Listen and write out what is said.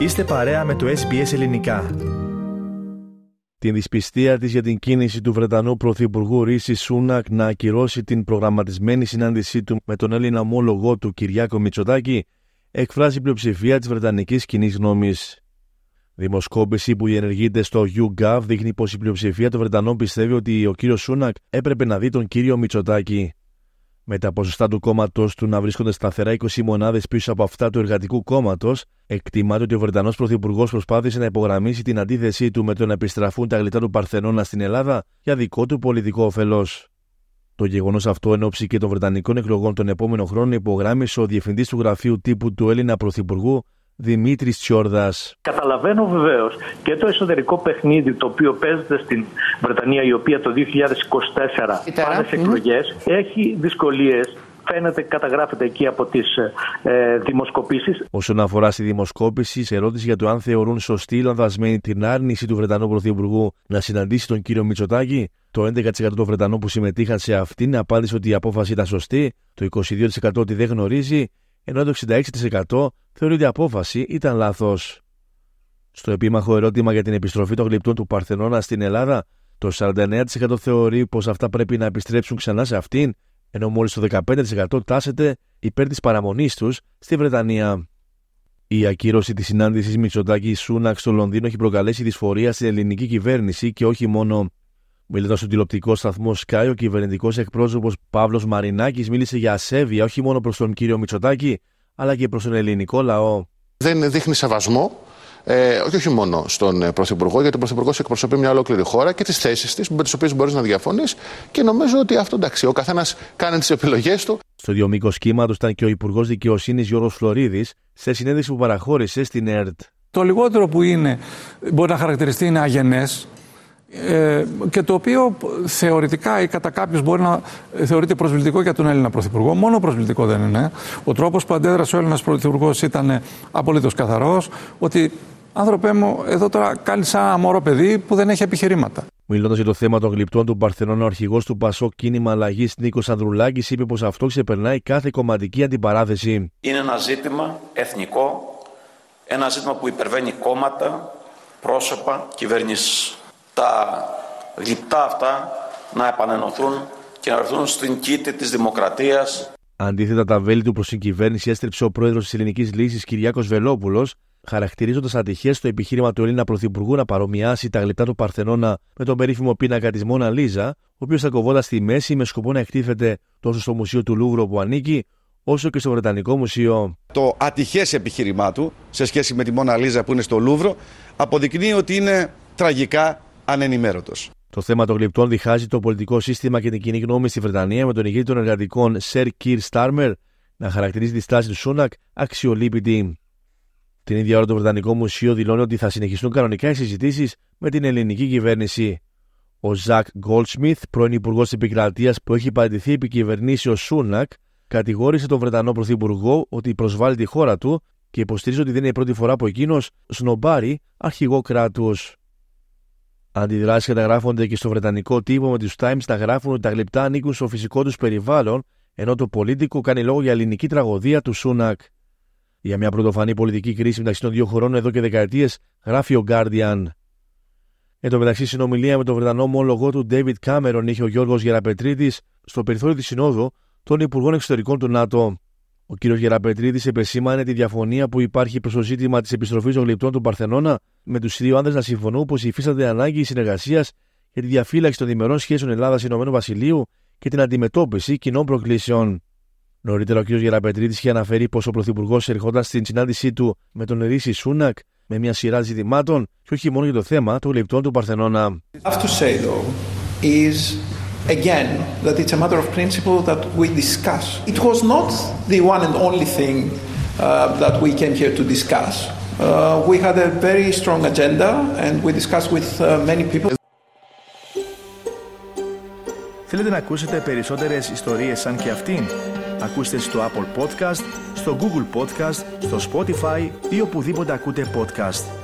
Είστε παρέα με το SBS Ελληνικά. Την δυσπιστία της για την κίνηση του Βρετανού Πρωθυπουργού Ρίση Σούνακ να ακυρώσει την προγραμματισμένη συνάντησή του με τον Έλληνα ομόλογό του Κυριάκο Μητσοτάκη εκφράζει η πλειοψηφία της Βρετανικής κοινής γνώμης. Δημοσκόπηση που διενεργείται στο YouGov δείχνει πως η πλειοψηφία των Βρετανών πιστεύει ότι ο κύριος Σούνακ έπρεπε να δει τον κύριο Μητσοτάκη. Με τα ποσοστά του κόμματος του να βρίσκονται σταθερά 20 μονάδες πίσω από αυτά του Εργατικού Κόμματος, εκτιμάται ότι ο Βρετανός Πρωθυπουργός προσπάθησε να υπογραμμίσει την αντίθεσή του με το να επιστραφούν τα γλυτά του Παρθενώνα στην Ελλάδα για δικό του πολιτικό όφελος. Το γεγονός αυτό εν ώψη και των Βρετανικών εκλογών τον επόμενο χρόνο υπογράμμισε ο διευθυντής του γραφείου τύπου του Έλληνα Πρωθυπουργού, Δημήτρης Τσιόρδας. Καταλαβαίνω βεβαίως και το εσωτερικό παιχνίδι το οποίο παίζεται στην Βρετανία, η οποία το 2024 πάνε σε εκλογές, έχει δυσκολίες φαίνεται, καταγράφεται εκεί από τις ε, δημοσκοπήσεις. Όσον αφορά στη δημοσκόπηση, σε ερώτηση για το αν θεωρούν σωστή ή λανθασμένη την άρνηση του Βρετανού Πρωθυπουργού να συναντήσει τον κύριο Μητσοτάκη, το 11% των Βρετανών που συμμετείχαν σε αυτήν απάντησε ότι η απόφαση ήταν σωστή, το 22% ότι δεν γνωρίζει, ενώ το 66% θεωρεί ότι η απόφαση ήταν λάθος. Στο επίμαχο ερώτημα για την επιστροφή των γλυπτών του Παρθενώνα στην Ελλάδα, το 49% θεωρεί πως αυτά πρέπει να επιστρέψουν ξανά σε αυτήν, ενώ μόλις το 15% τάσεται υπέρ της παραμονής τους στη Βρετανία. Η ακύρωση της συνάντησης Μητσοτάκη Σούναξ στο Λονδίνο έχει προκαλέσει δυσφορία στην ελληνική κυβέρνηση και όχι μόνο. Μιλώντα στον τηλεοπτικό σταθμό Sky, ο κυβερνητικός εκπρόσωπος Παύλος Μαρινάκης μίλησε για ασέβεια όχι μόνο προς τον κύριο Μητσοτάκη, αλλά και προς τον ελληνικό λαό. Δεν δείχνει σεβασμό ε, όχι, όχι μόνο στον ε, Πρωθυπουργό, γιατί ο Πρωθυπουργός εκπροσωπεί μια ολόκληρη χώρα και τις θέσεις της με τις οποίες μπορείς να διαφωνείς και νομίζω ότι αυτό εντάξει, ο καθένας κάνει τις επιλογές του. Στο διομήκο κύματος ήταν και ο Υπουργός Δικαιοσύνης Γιώργο Φλωρίδης σε συνέντευξη που παραχώρησε στην ΕΡΤ. Το λιγότερο που είναι, μπορεί να χαρακτηριστεί είναι αγενές, ε, και το οποίο θεωρητικά ή κατά κάποιο μπορεί να θεωρείται προσβλητικό για τον Έλληνα Πρωθυπουργό. Μόνο προσβλητικό δεν είναι. Ο τρόπος που αντέδρασε ο Έλληνας Πρωθυπουργός ήταν απολύτως καθαρός. Ότι άνθρωπέ μου, εδώ τώρα κάνει σαν αμόρο παιδί που δεν έχει επιχειρήματα. Μιλώντας για το θέμα των γλυπτών του Παρθενών, ο αρχηγός του Πασό Κίνημα Αλλαγής Νίκος Ανδρουλάκης είπε πως αυτό ξεπερνάει κάθε κομματική αντιπαράθεση. Είναι ένα ζήτημα εθνικό, ένα ζήτημα που υπερβαίνει κόμματα, πρόσωπα, κυβερνήσεις τα γλυπτά αυτά να επανενωθούν και να έρθουν στην κήτη της δημοκρατίας. Αντίθετα, τα βέλη του προς την κυβέρνηση έστρεψε ο πρόεδρος της Ελληνικής Λύσης Κυριάκος Βελόπουλος, χαρακτηρίζοντας ατυχές το επιχείρημα του Έλληνα Πρωθυπουργού να παρομοιάσει τα γλυπτά του Παρθενώνα με τον περίφημο πίνακα της Μόνα Λίζα, ο οποίος θα κοβόταν στη μέση με σκοπό να εκτίθεται τόσο στο Μουσείο του Λούβρο που ανήκει, όσο και στο Βρετανικό Μουσείο. Το ατυχές επιχείρημά του σε σχέση με τη Μόνα Λίζα που είναι στο Λούβρο αποδεικνύει ότι είναι τραγικά ανενημέρωτος. Το θέμα των γλυπτών διχάζει το πολιτικό σύστημα και την κοινή γνώμη στη Βρετανία με τον ηγέτη των εργατικών Σερ Κιρ Στάρμερ να χαρακτηρίζει τη στάση του Σούνακ αξιολύπητη. Την ίδια ώρα το Βρετανικό Μουσείο δηλώνει ότι θα συνεχιστούν κανονικά οι συζητήσεις με την ελληνική κυβέρνηση. Ο Ζακ Γκόλτσμιθ, πρώην Υπουργός της Επικρατείας που έχει παραιτηθεί επί κυβερνήσεως Σούνακ, κατηγόρησε τον Βρετανό Πρωθυπουργό ότι προσβάλλει τη χώρα του και υποστηρίζει ότι δεν είναι η πρώτη φορά που εκείνος σνομπάρει αρχηγό κράτους. Αντιδράσεις καταγράφονται και στο Βρετανικό τύπο με τους Times να γράφουν ότι τα γλυπτά ανήκουν στο φυσικό τους περιβάλλον, ενώ το πολίτικο κάνει λόγο για ελληνική τραγωδία του Σούνακ. Για μια πρωτοφανή πολιτική κρίση μεταξύ των δύο χωρών εδώ και δεκαετίες, γράφει ο Guardian. Εν τω μεταξύ, συνομιλία με τον Βρετανό ομόλογό του David Cameron είχε ο Γιώργος Γεραπετρίδης στο περιθώριο της Συνόδου των Υπουργών Εξωτερικών του ΝΑΤΟ. Ο κ. Γεραπετρίδης επεσήμανε τη διαφωνία που υπάρχει προς το ζήτημα της επιστροφής των γλυπτών του Παρθενώνα, με τους δύο άνδρες να συμφωνούν πως υφίσταται ανάγκη συνεργασίας για τη διαφύλαξη των διμερών σχέσεων Ελλάδα-Ηνωμένου Βασιλείου και την αντιμετώπιση κοινών προκλήσεων. Νωρίτερα, ο κ. Γεραπετρίδης είχε αναφέρει πως ο Πρωθυπουργός ερχόταν στην συνάντησή του με τον Ρίση Σούνακ με μια σειρά ζητημάτων και όχι μόνο για το θέμα των γλυπτών του Παρθενώνα again that it's a matter of principle that we discuss. It was not the one and only thing uh, that we came here to discuss. Uh, we had a very strong agenda and we discussed with uh, many people. Θέλετε να ακούσετε περισσότερες ιστορίες σαν και αυτήν? Ακούστε στο Apple Podcast, στο Google Podcast, στο Spotify ή οπουδήποτε ακούτε podcast.